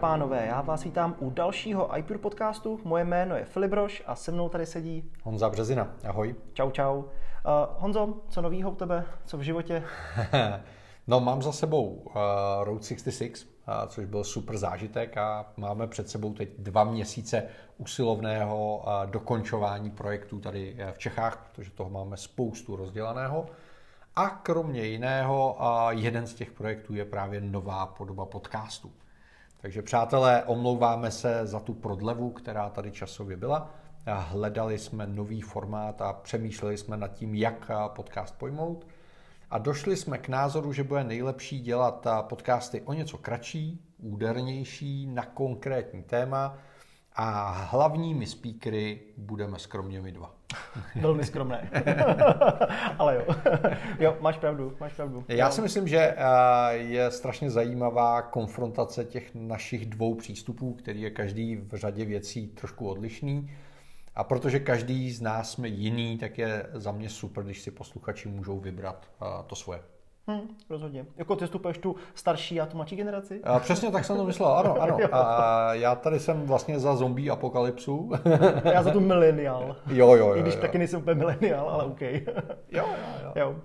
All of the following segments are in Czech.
pánové. Já vás vítám u dalšího iPure podcastu. Moje jméno je Filip Broš a se mnou tady sedí Honza Březina. Ahoj. Čau, čau. Uh, Honzo, co novýho u tebe? Co v životě? no, mám za sebou uh, Road 66, uh, což byl super zážitek a máme před sebou teď dva měsíce usilovného uh, dokončování projektů tady v Čechách, protože toho máme spoustu rozdělaného. A kromě jiného, jeden z těch projektů je právě nová podoba podcastu. Takže přátelé, omlouváme se za tu prodlevu, která tady časově byla. Hledali jsme nový formát a přemýšleli jsme nad tím, jak podcast pojmout. A došli jsme k názoru, že bude nejlepší dělat podcasty o něco kratší, údernější, na konkrétní téma a hlavními speakery budeme skromně my dva. Velmi skromné. Ale jo. jo, máš pravdu, máš pravdu. Já si myslím, že eh, je strašně zajímavá konfrontace těch našich dvou přístupů, který je každý v řadě věcí trošku odlišný. A protože každý z nás jsme jiný, tak je za mě super, když si posluchači můžou vybrat eh, to svoje. Hmm, rozhodně. Jako ty vstupuješ tu starší a tu mladší generaci? A přesně tak jsem to myslel, ano, ano. A já tady jsem vlastně za zombie apokalypsu. já za tu milenial. Jo, jo, jo. I když jo. taky nejsem úplně milenial, ale OK. jo, jo, jo. jo.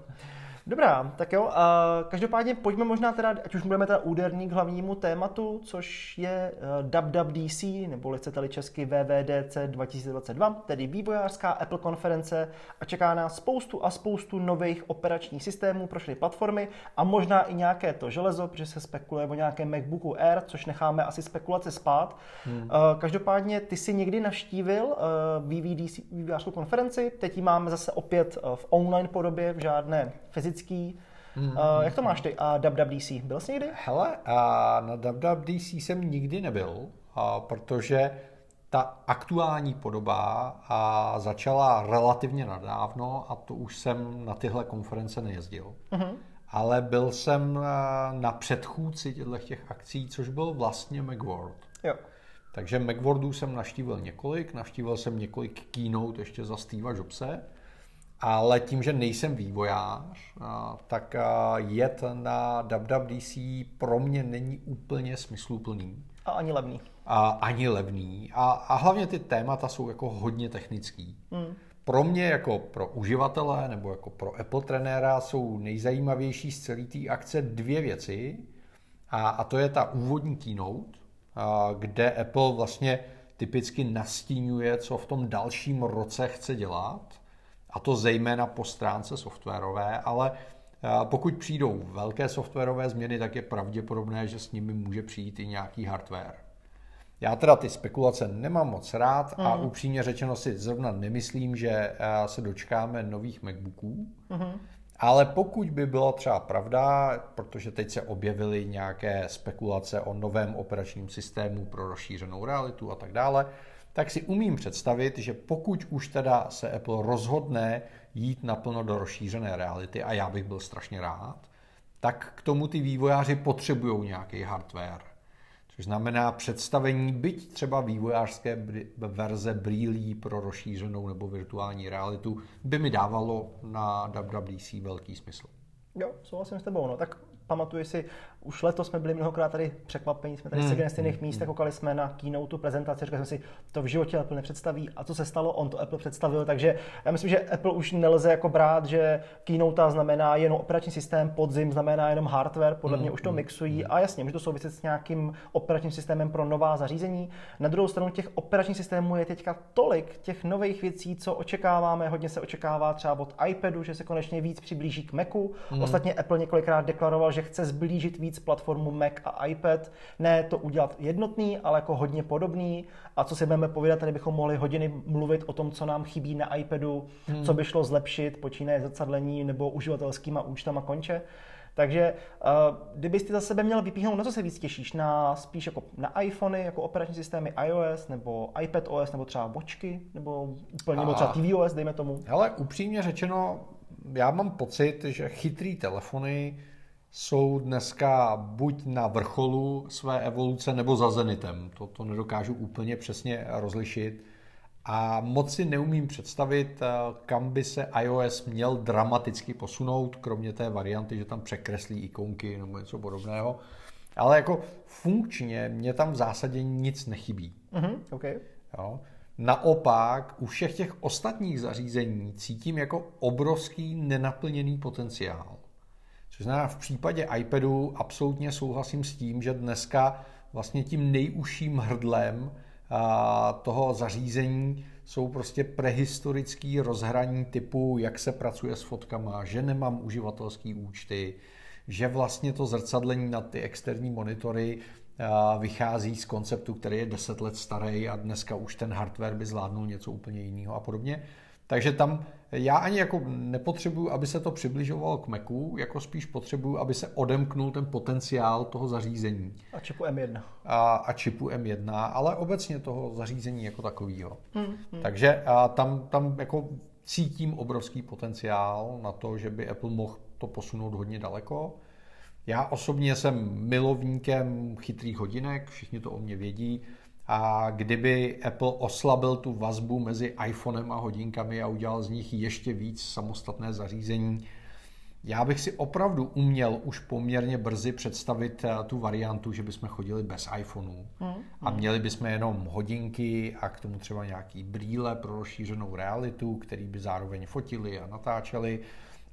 Dobrá, tak jo. A každopádně pojďme možná teda, ať už budeme teda úderní k hlavnímu tématu, což je WWDC, nebo chcete-li česky VVDC 2022, tedy vývojářská Apple konference a čeká nás spoustu a spoustu nových operačních systémů pro všechny platformy a možná i nějaké to železo, protože se spekuluje o nějakém MacBooku Air, což necháme asi spekulace spát. Hmm. Každopádně ty si někdy navštívil VVDC, vývojářskou konferenci, teď ji máme zase opět v online podobě, v žádné klasický. Mm-hmm. Uh, jak to máš ty a WWDC? Byl jsi někdy? Hele, uh, na WWDC jsem nikdy nebyl, uh, protože ta aktuální podoba uh, začala relativně nadávno a to už jsem na tyhle konference nejezdil. Mm-hmm. Ale byl jsem uh, na předchůdci těchto těch akcí, což byl vlastně Macworld. Jo. Takže Macworldů jsem naštívil několik, navštívil jsem několik keynote ještě za Steva Jobse ale tím, že nejsem vývojář, tak jet na WWDC pro mě není úplně smysluplný. A ani levný. A ani levný. A, a hlavně ty témata jsou jako hodně technický. Hmm. Pro mě jako pro uživatele nebo jako pro Apple trenéra jsou nejzajímavější z celé té akce dvě věci. A, a to je ta úvodní keynote, a, kde Apple vlastně typicky nastínuje, co v tom dalším roce chce dělat a to zejména po stránce softwarové, ale eh, pokud přijdou velké softwarové změny, tak je pravděpodobné, že s nimi může přijít i nějaký hardware. Já teda ty spekulace nemám moc rád a mm. upřímně řečeno si zrovna nemyslím, že eh, se dočkáme nových MacBooků, mm. ale pokud by byla třeba pravda, protože teď se objevily nějaké spekulace o novém operačním systému pro rozšířenou realitu a tak dále, tak si umím představit, že pokud už teda se Apple rozhodne jít naplno do rozšířené reality, a já bych byl strašně rád, tak k tomu ty vývojáři potřebují nějaký hardware. Což znamená představení byť třeba vývojářské verze brýlí pro rozšířenou nebo virtuální realitu by mi dávalo na WWDC velký smysl. Jo, souhlasím s tebou. No. Tak pamatuju si, už letos jsme byli mnohokrát tady překvapení, jsme tady hmm. seděli na stejných hmm. místech, koukali jsme na keynote prezentaci, říkali jsme si, to v životě Apple nepředstaví. A co se stalo? On to Apple představil, takže já myslím, že Apple už nelze jako brát, že keynote znamená jenom operační systém, podzim znamená jenom hardware, podle hmm. mě už to hmm. mixují hmm. a jasně, může to souviset s nějakým operačním systémem pro nová zařízení. Na druhou stranu těch operačních systémů je teďka tolik těch nových věcí, co očekáváme, hodně se očekává třeba od iPadu, že se konečně víc přiblíží k Macu. Hmm. Ostatně Apple několikrát deklaroval, že chce zblížit víc platformu Mac a iPad. Ne to udělat jednotný, ale jako hodně podobný. A co si budeme povídat, tady bychom mohli hodiny mluvit o tom, co nám chybí na iPadu, hmm. co by šlo zlepšit, počínaje zrcadlení nebo uživatelskýma účtama konče. Takže uh, kdybyste za sebe měl vypíchnout, na co se víc těšíš? Na spíš jako na iPhony, jako operační systémy iOS, nebo iPad OS, nebo třeba Watchky, nebo úplně, nebo třeba tvOS, dejme tomu? Ale upřímně řečeno, já mám pocit, že chytrý telefony jsou dneska buď na vrcholu své evoluce nebo za zenitem. To, to nedokážu úplně přesně rozlišit. A moc si neumím představit, eh, kam by se iOS měl dramaticky posunout, kromě té varianty, že tam překreslí ikonky nebo něco podobného. Ale jako funkčně mě tam v zásadě nic nechybí. Mm-hmm, okay. Jo. Naopak u všech těch ostatních zařízení cítím jako obrovský nenaplněný potenciál. Což znamená, v případě iPadu absolutně souhlasím s tím, že dneska vlastně tím nejužším hrdlem toho zařízení jsou prostě prehistorický rozhraní typu, jak se pracuje s fotkama, že nemám uživatelský účty, že vlastně to zrcadlení na ty externí monitory vychází z konceptu, který je 10 let starý a dneska už ten hardware by zvládnul něco úplně jiného a podobně. Takže tam já ani jako nepotřebuju, aby se to přibližovalo k Macu, jako spíš potřebuju, aby se odemknul ten potenciál toho zařízení. A čipu M1. A, a čipu M1, ale obecně toho zařízení jako takového. Hmm, hmm. Takže a tam, tam jako cítím obrovský potenciál na to, že by Apple mohl to posunout hodně daleko. Já osobně jsem milovníkem chytrých hodinek, všichni to o mě vědí. A kdyby Apple oslabil tu vazbu mezi iPhonem a hodinkami a udělal z nich ještě víc samostatné zařízení, já bych si opravdu uměl už poměrně brzy představit eh, tu variantu, že bychom chodili bez iPhoneů hmm. a měli bychom jenom hodinky a k tomu třeba nějaký brýle pro rozšířenou realitu, který by zároveň fotili a natáčeli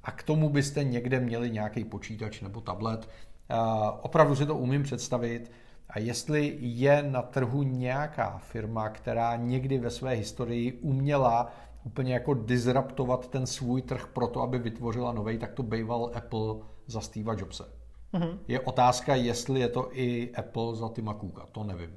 a k tomu byste někde měli nějaký počítač nebo tablet. Eh, opravdu si to umím představit a jestli je na trhu nějaká firma, která někdy ve své historii uměla úplně jako disruptovat ten svůj trh proto, aby vytvořila nový, tak to býval Apple za Steve Jobse. Mm-hmm. Je otázka, jestli je to i Apple za Tima Cooka, to nevím.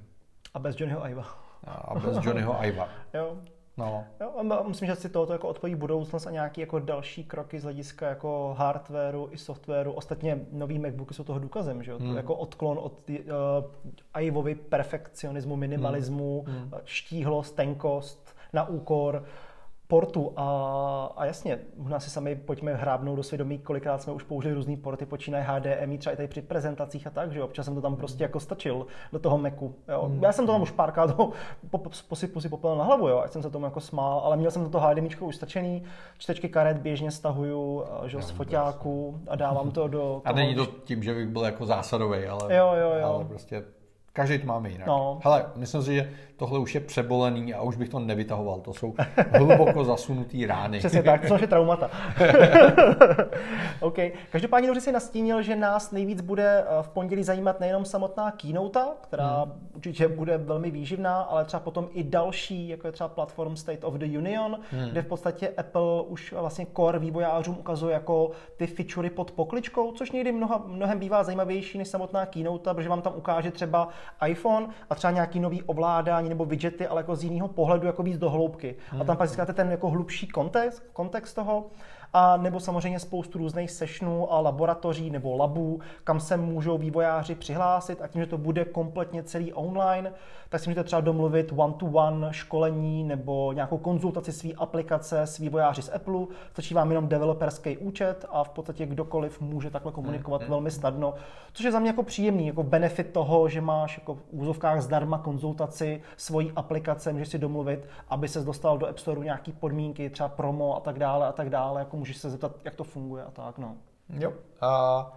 A bez Johnnyho Iva. A bez Johnnyho Iva. jo. No. Jo, myslím, že si tohoto jako odpoví budoucnost a nějaké jako další kroky z hlediska jako hardwareu i softwaru. Ostatně nový MacBooky jsou toho důkazem, že jo? Hmm. To jako odklon od uh, Ivovy perfekcionismu, minimalismu, hmm. Hmm. štíhlost, tenkost na úkor portu a, a jasně, možná si sami pojďme hrábnout do svědomí, kolikrát jsme už použili různý porty, počínaje HDMI, třeba i tady při prezentacích a tak, že občas jsem to tam prostě jako stačil do toho Macu, jo. Mm. Já jsem to tam už párkrát posypu si popel na hlavu, jo, ať jsem se tomu jako smál, ale měl jsem to, to HDMI už stačený, čtečky karet běžně stahuju, že jo, z foťáku a dávám to do toho, A není to tím, že bych byl jako zásadový, ale, jo, jo, jo. ale prostě Každý to máme jinak. No. Hele, myslím si, že tohle už je přebolený a už bych to nevytahoval. To jsou hluboko zasunutý rány. Přesně tak, to jsou naše traumata. OK. Každopádně dobře si nastínil, že nás nejvíc bude eh, v pondělí zajímat nejenom samotná keynote, která hmm. určitě bude velmi výživná, ale třeba potom i další, jako je třeba platform State of the Union, hmm. kde v podstatě Apple už vlastně core vývojářům ukazuje jako ty featurey pod pokličkou, což někdy mnoha, mnohem bývá zajímavější než samotná keynote, protože vám tam ukáže třeba iPhone a třeba nějaký nový ovládání nebo widgety, ale jako z jiného pohledu jako víc do hloubky. A tam pak získáte ten jako hlubší kontext, kontext toho a nebo samozřejmě spoustu různých sessionů a laboratoří nebo labů, kam se můžou vývojáři přihlásit a tím, že to bude kompletně celý online, tak si můžete třeba domluvit one-to-one školení nebo nějakou konzultaci své aplikace s vývojáři z Apple. Stačí vám jenom developerský účet a v podstatě kdokoliv může takhle komunikovat mm, velmi snadno, což je za mě jako příjemný, jako benefit toho, že máš jako v úzovkách zdarma konzultaci svojí aplikace, můžeš si domluvit, aby se dostal do App Store nějaký podmínky, třeba promo a tak dále a tak dále, jako můžeš se zeptat, jak to funguje a tak, no. Jo. A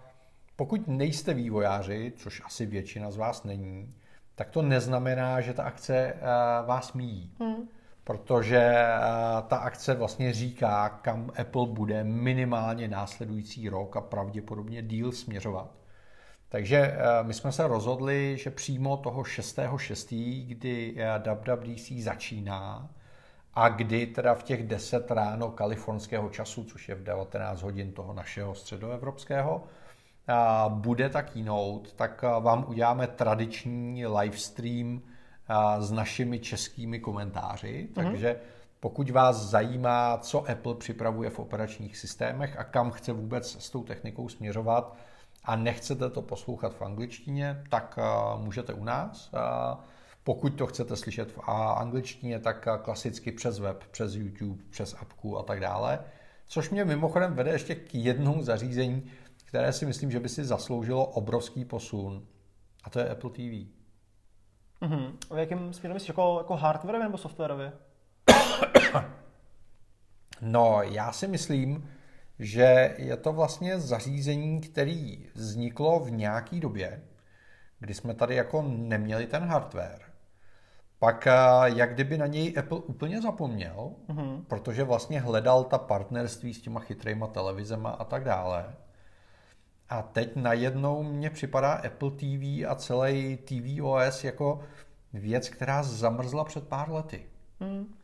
pokud nejste vývojáři, což asi většina z vás není, tak to neznamená, že ta akce eh, vás míjí. Hmm. Protože eh, ta akce vlastně říká, kam Apple bude minimálně následující rok a pravděpodobně díl směřovat. Takže eh, my jsme se rozhodli, že přímo toho 6.6., kdy WWDC začíná a kdy teda v těch 10 ráno kalifornského času, což je v 19 hodin toho našeho středoevropského, bude ta keynote, tak vám uděláme tradiční livestream s našimi českými komentáři, mm-hmm. takže pokud vás zajímá, co Apple připravuje v operačních systémech a kam chce vůbec s tou technikou směřovat a nechcete to poslouchat v angličtině, tak můžete u nás. Pokud to chcete slyšet v angličtině, tak klasicky přes web, přes YouTube, přes apku a tak dále. Což mě mimochodem vede ještě k jednomu zařízení, které si myslím, že by si zasloužilo obrovský posun. A to je Apple TV. Mm-hmm. V jakém směru myslíš? Jako, jako hardwareově nebo softwarově? no, já si myslím, že je to vlastně zařízení, který vzniklo v nějaké době, kdy jsme tady jako neměli ten hardware, pak jak kdyby na něj Apple úplně zapomněl, mm-hmm. protože vlastně hledal ta partnerství s těma chytrýma televizema a tak dále. A teď najednou mně připadá Apple TV a celý TV OS jako věc, která zamrzla před pár lety. Hmm.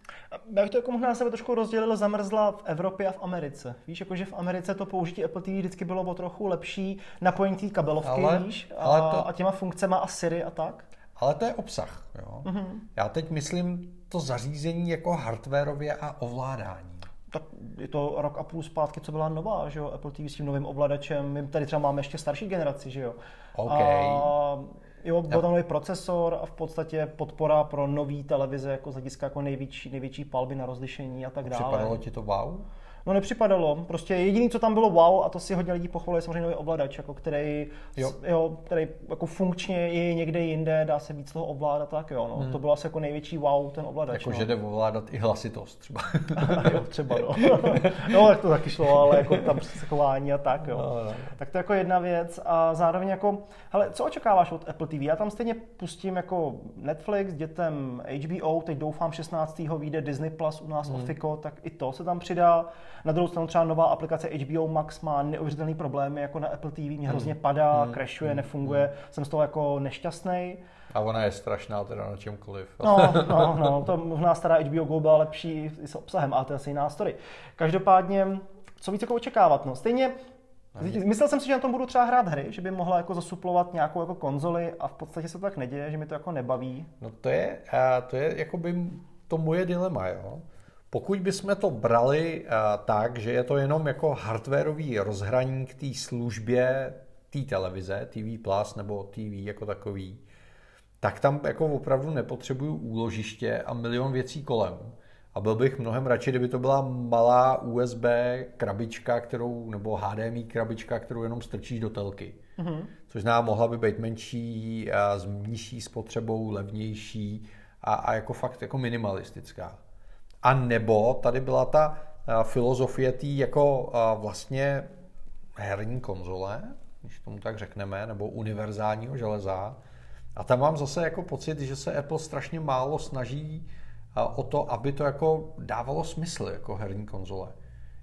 Já bych to jako možná se trošku rozdělil, zamrzla v Evropě a v Americe. Víš, jakože v Americe to použití Apple TV vždycky bylo o trochu lepší napojení té kabelovky, ale, víš, a, ale to, a těma funkcemi a Siri a tak. Ale to je obsah. Jo? Mm-hmm. Já teď myslím to zařízení jako hardwareově a ovládání tak je to rok a půl zpátky, co byla nová, že jo, Apple TV s tím novým ovladačem. My tady třeba máme ještě starší generaci, že jo. Okay. A Jo, byl tam nový procesor a v podstatě podpora pro nový televize jako z hlediska jako největší, největší palby na rozlišení a tak dále. Připadalo ti to wow? No nepřipadalo. Prostě jediný, co tam bylo wow, a to si hodně lidí pochvaluje, samozřejmě nový ovladač, jako který, jo. Jo, který jako funkčně je někde jinde, dá se víc toho ovládat, tak jo. No. Hmm. To bylo asi jako největší wow, ten ovladač. Jako, no. že jde ovládat i hlasitost třeba. jo, třeba no. no, tak to taky šlo, ale jako tam chování a tak, jo. No, no. Tak to je jako jedna věc a zároveň jako, hele, co očekáváš od Apple TV? Já tam stejně pustím jako Netflix, dětem HBO, teď doufám 16. vyjde Disney Plus u nás hmm. od Fico, tak i to se tam přidá. Na druhou stranu třeba nová aplikace HBO Max má neuvěřitelný problémy, jako na Apple TV, mě hrozně hmm. padá, hmm. crashuje, hmm. nefunguje, hmm. jsem z toho jako nešťastný. A ona je strašná teda na čemkoliv. No, no, no, to možná stará HBO Go byla lepší i s obsahem, ale to je asi jiná story. Každopádně, co víc jako očekávat? No, stejně Myslel jsem si, že na tom budu třeba hrát hry, že by mohla jako zasuplovat nějakou jako konzoli a v podstatě se to tak neděje, že mi to jako nebaví. No to je, to je jako by to moje dilema, jo. Pokud bychom to brali uh, tak, že je to jenom jako hardwareový rozhraní k té službě té televize, TV Plus nebo TV jako takový, tak tam jako opravdu nepotřebuju úložiště a milion věcí kolem. A byl bych mnohem radši, kdyby to byla malá USB krabička, kterou, nebo HDMI krabička, kterou jenom strčíš do telky. Mm-hmm. Což nám mohla by být menší, a s nižší spotřebou, levnější a, a jako fakt jako minimalistická. A nebo tady byla ta filozofie té jako vlastně herní konzole, když tomu tak řekneme, nebo univerzálního železa. A tam mám zase jako pocit, že se Apple strašně málo snaží o to, aby to jako dávalo smysl jako herní konzole.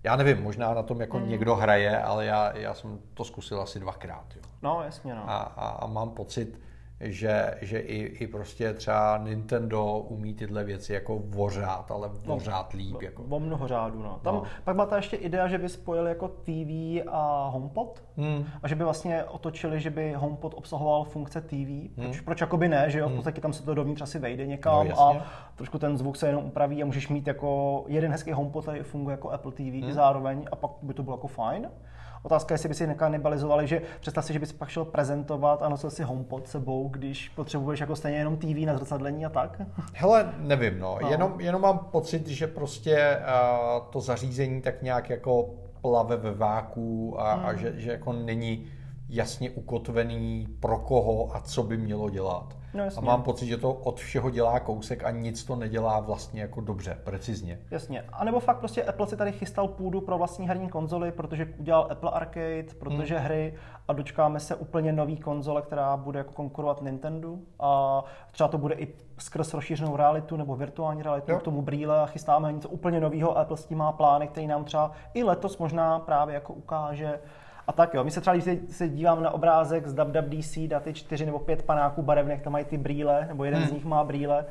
Já nevím, možná na tom jako mm. někdo hraje, ale já, já jsem to zkusil asi dvakrát. Jo. No, jasně, no. A, a, a mám pocit, že, že i, i prostě třeba Nintendo umí tyhle věci jako vořát, ale no, vořát no, líp. Jako. O mnoho řádů, no. Tam no. pak byla ta ještě idea, že by spojili jako TV a HomePod hmm. a že by vlastně otočili, že by HomePod obsahoval funkce TV. Hmm. Proč, proč jakoby ne, že jo? V hmm. podstatě tam se to dovnitř asi vejde někam no, a trošku ten zvuk se jenom upraví a můžeš mít jako jeden hezký HomePod, který funguje jako Apple TV hmm. i zároveň a pak by to bylo jako fajn. Otázka je, jestli by si nekanibalizovali, že představ si, že bys pak šel prezentovat a nosil si HomePod sebou, když potřebuješ jako stejně jenom TV na zrcadlení a tak? Hele, nevím, no. no. Jenom, jenom mám pocit, že prostě uh, to zařízení tak nějak jako plave ve váku a, hmm. a že, že jako není jasně ukotvený pro koho a co by mělo dělat. No, a mám pocit, že to od všeho dělá kousek a nic to nedělá vlastně jako dobře, precizně. Jasně. A nebo fakt prostě Apple si tady chystal půdu pro vlastní herní konzoli, protože udělal Apple Arcade, protože hmm. hry a dočkáme se úplně nový konzole, která bude jako konkurovat Nintendo a třeba to bude i skrz rozšířenou realitu nebo virtuální realitu jo. k tomu brýle a chystáme něco úplně nového. Apple s tím má plány, který nám třeba i letos možná právě jako ukáže a tak jo, my se třeba, když se dívám na obrázek z WWDC, daty čtyři nebo pět panáků barevných, tam mají ty brýle, nebo jeden hmm. z nich má brýle,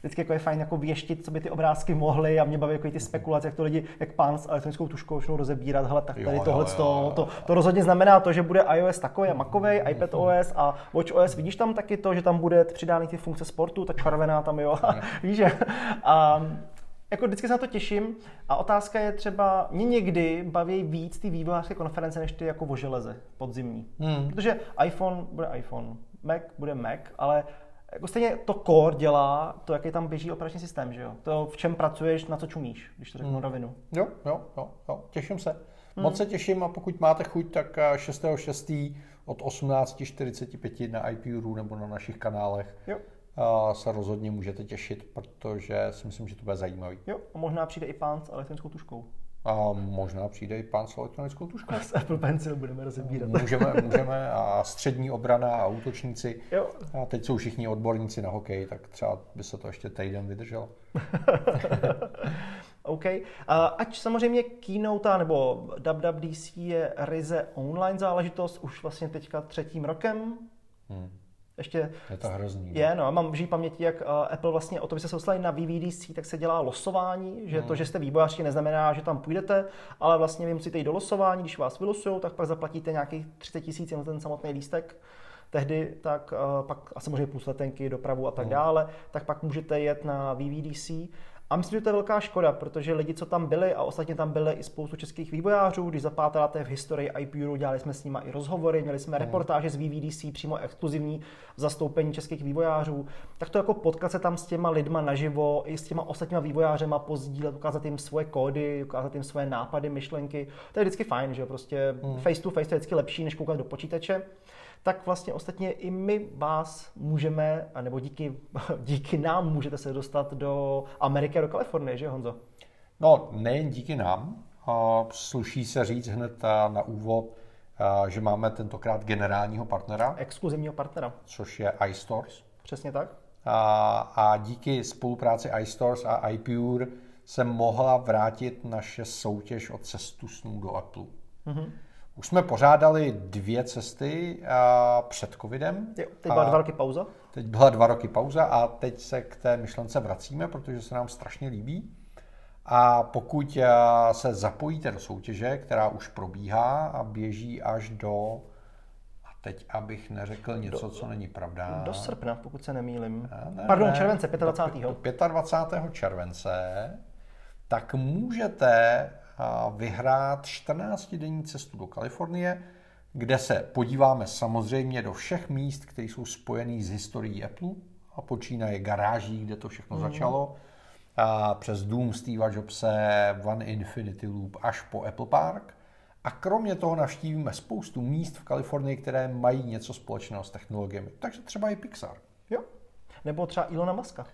vždycky jako je fajn jako věštit, co by ty obrázky mohly a mě baví jako ty spekulace, jak to lidi, jak pán s elektronickou tuškou začnou rozebírat, hele, tak tady tohle, to, to, to, rozhodně znamená to, že bude iOS takový a Macový, iPad OS a Watch OS, vidíš tam taky to, že tam bude přidány ty funkce sportu, ta červená tam, jo, víš, že, a, jako vždycky se na to těším a otázka je třeba, mě někdy baví víc ty vývojářské konference, než ty jako o železe podzimní. Hmm. Protože iPhone bude iPhone, Mac bude Mac, ale jako stejně to core dělá to, jaký tam běží operační systém, že jo? To, v čem pracuješ, na co čumíš, když to řeknu hmm. rovinu. Jo, jo, jo, jo, těším se. Hmm. Moc se těším a pokud máte chuť, tak 6.6. Eh, od 18.45 na IPU nebo na našich kanálech. Jo se rozhodně můžete těšit, protože si myslím, že to bude zajímavý. Jo, a možná přijde i pán s elektronickou tuškou. A možná přijde i pán s elektronickou tuškou. S Apple Pencil budeme rozebírat. Můžeme, můžeme a střední obrana a útočníci. Jo. A teď jsou všichni odborníci na hokej, tak třeba by se to ještě týden vydrželo. OK. Ať samozřejmě Keynote nebo WWDC je ryze online záležitost už vlastně teďka třetím rokem. Hmm. Ještě je to hrozný. Je, no, mám v paměti, jak uh, Apple vlastně o to, by se dostali na VVDC, tak se dělá losování, že hmm. to, že jste vývojáři, neznamená, že tam půjdete, ale vlastně vy musíte jít do losování, když vás vylosují, tak pak zaplatíte nějakých 30 tisíc jenom ten samotný lístek tehdy, tak uh, pak a samozřejmě plus letenky, dopravu a tak hmm. dále, tak pak můžete jet na VVDC a myslím, že to je velká škoda, protože lidi, co tam byli, a ostatně tam byly i spoustu českých vývojářů, když zapátráte v historii IPU, dělali jsme s nimi i rozhovory, měli jsme hmm. reportáže z VVDC, přímo exkluzivní zastoupení českých vývojářů, tak to jako potkat se tam s těma lidma naživo, i s těma ostatníma vývojářema pozdílet, ukázat jim svoje kódy, ukázat jim svoje nápady, myšlenky. To je vždycky fajn, že prostě hmm. face to face to je vždycky lepší, než koukat do počítače tak vlastně ostatně i my vás můžeme, nebo díky, díky nám můžete se dostat do Ameriky a do Kalifornie, že Honzo? No, nejen díky nám. Sluší se říct hned na úvod, že máme tentokrát generálního partnera. Exkluzivního partnera. Což je iStores. Přesně tak. A, a díky spolupráci iStores a iPure se mohla vrátit naše soutěž o cestu snů do Apple. Mm-hmm. Už jsme pořádali dvě cesty a před covidem. Jo, teď byla dva roky pauza. Teď byla dva roky pauza a teď se k té myšlence vracíme, protože se nám strašně líbí. A pokud se zapojíte do soutěže, která už probíhá a běží až do a teď, abych neřekl něco, do, co není pravda. Do srpna, pokud se nemýlim. Ne, Pardon, ne, července, 25. Do, do 25. července, tak můžete vyhrát 14-denní cestu do Kalifornie, kde se podíváme samozřejmě do všech míst, které jsou spojené s historií Apple a počínaje garáží, kde to všechno mm. začalo, a přes dům Steve Jobse, One Infinity Loop až po Apple Park. A kromě toho navštívíme spoustu míst v Kalifornii, které mají něco společného s technologiemi. Takže třeba i Pixar. Jo. Nebo třeba Ilona Maska.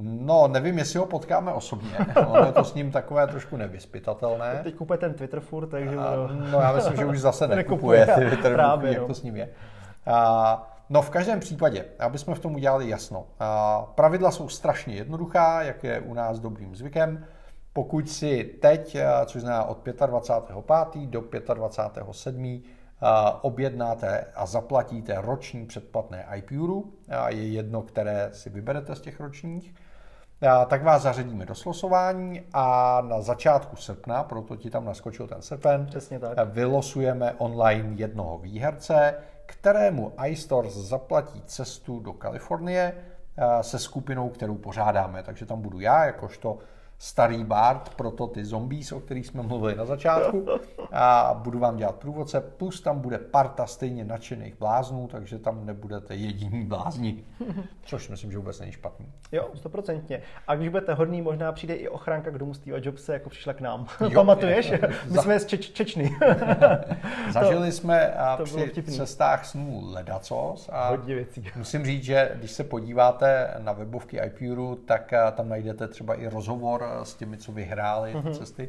No, nevím, jestli ho potkáme osobně. Ono je to s ním takové trošku nevyspytatelné. Teď kupuje ten Twitter furt, takže... A, no, já myslím, že už zase nekupuje Twitter, Právě, jak no. to s ním je. A, no, v každém případě, aby jsme v tom udělali jasno. A, pravidla jsou strašně jednoduchá, jak je u nás dobrým zvykem. Pokud si teď, což znamená od 25.5. do 25.7., objednáte a zaplatíte roční předplatné iPuru, je jedno, které si vyberete z těch ročních, tak vás zařadíme do slosování a na začátku srpna, proto ti tam naskočil ten srpen, Přesně tak. vylosujeme online jednoho výherce, kterému iStores zaplatí cestu do Kalifornie se skupinou, kterou pořádáme. Takže tam budu já, jakožto starý Bart, proto ty zombies, o kterých jsme mluvili na začátku. A budu vám dělat průvodce, plus tam bude parta stejně nadšených bláznů, takže tam nebudete jediní blázni. Což myslím, že vůbec není špatný. Jo, stoprocentně. A když budete hodný, možná přijde i ochranka k domu Steve Jobse, jako přišla k nám. Jo, Pamatuješ? Je, My za... jsme z Čeč- Čečny. Zažili to, jsme to při cestách snů ledacos. A Hodně věcí. Musím říct, že když se podíváte na webovky iPuru, tak tam najdete třeba i rozhovor s těmi, co vyhráli mm-hmm. ty mhm. cesty,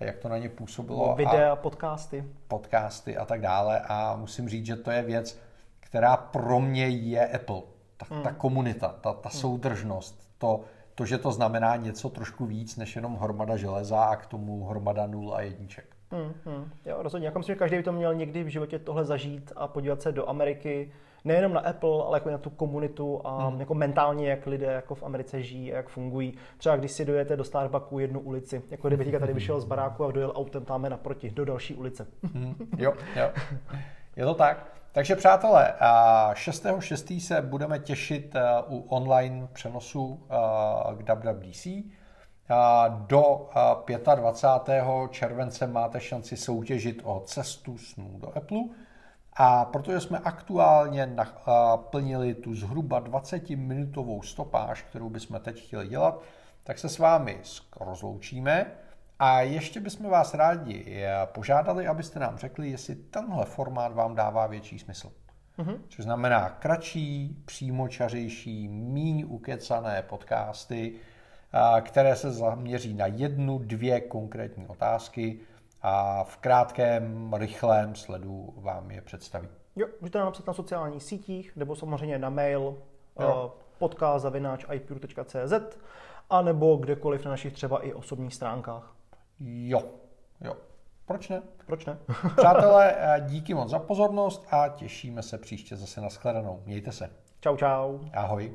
jak to na ně působilo. Videa, a podcasty. Podcasty a tak dále. A musím říct, že to je věc, která pro mě je Apple. Ta, mm. ta komunita, ta, ta mm. soudržnost, to, to, že to znamená něco trošku víc než jenom hromada železa a k tomu hromada nul a jedniček. Mm, mm. Jo, rozhodně. Já myslím, že každý by to měl někdy v životě tohle zažít a podívat se do Ameriky, nejenom na Apple, ale jako na tu komunitu a hmm. jako mentálně, jak lidé jako v Americe žijí a jak fungují. Třeba když si dojete do Starbucku jednu ulici, jako kdyby teďka tady vyšel z baráku a dojel autem tamhle naproti, do další ulice. Hmm. Jo, jo. Je to tak. Takže přátelé, 6.6. se budeme těšit u online přenosu k WWDC. Do 25. července máte šanci soutěžit o cestu snů do Apple. A protože jsme aktuálně naplnili tu zhruba 20-minutovou stopáž, kterou bychom teď chtěli dělat, tak se s vámi rozloučíme a ještě bychom vás rádi požádali, abyste nám řekli, jestli tenhle formát vám dává větší smysl. Mm-hmm. Což znamená kratší, přímočařejší, míň ukecané podcasty, které se zaměří na jednu, dvě konkrétní otázky a v krátkém, rychlém sledu vám je představí. Jo, můžete nám napsat na sociálních sítích, nebo samozřejmě na mail jo. podcast.ipure.cz a nebo kdekoliv na našich třeba i osobních stránkách. Jo, jo. Proč ne? Proč ne? Přátelé, díky moc za pozornost a těšíme se příště zase na shledanou. Mějte se. Čau, čau. Ahoj.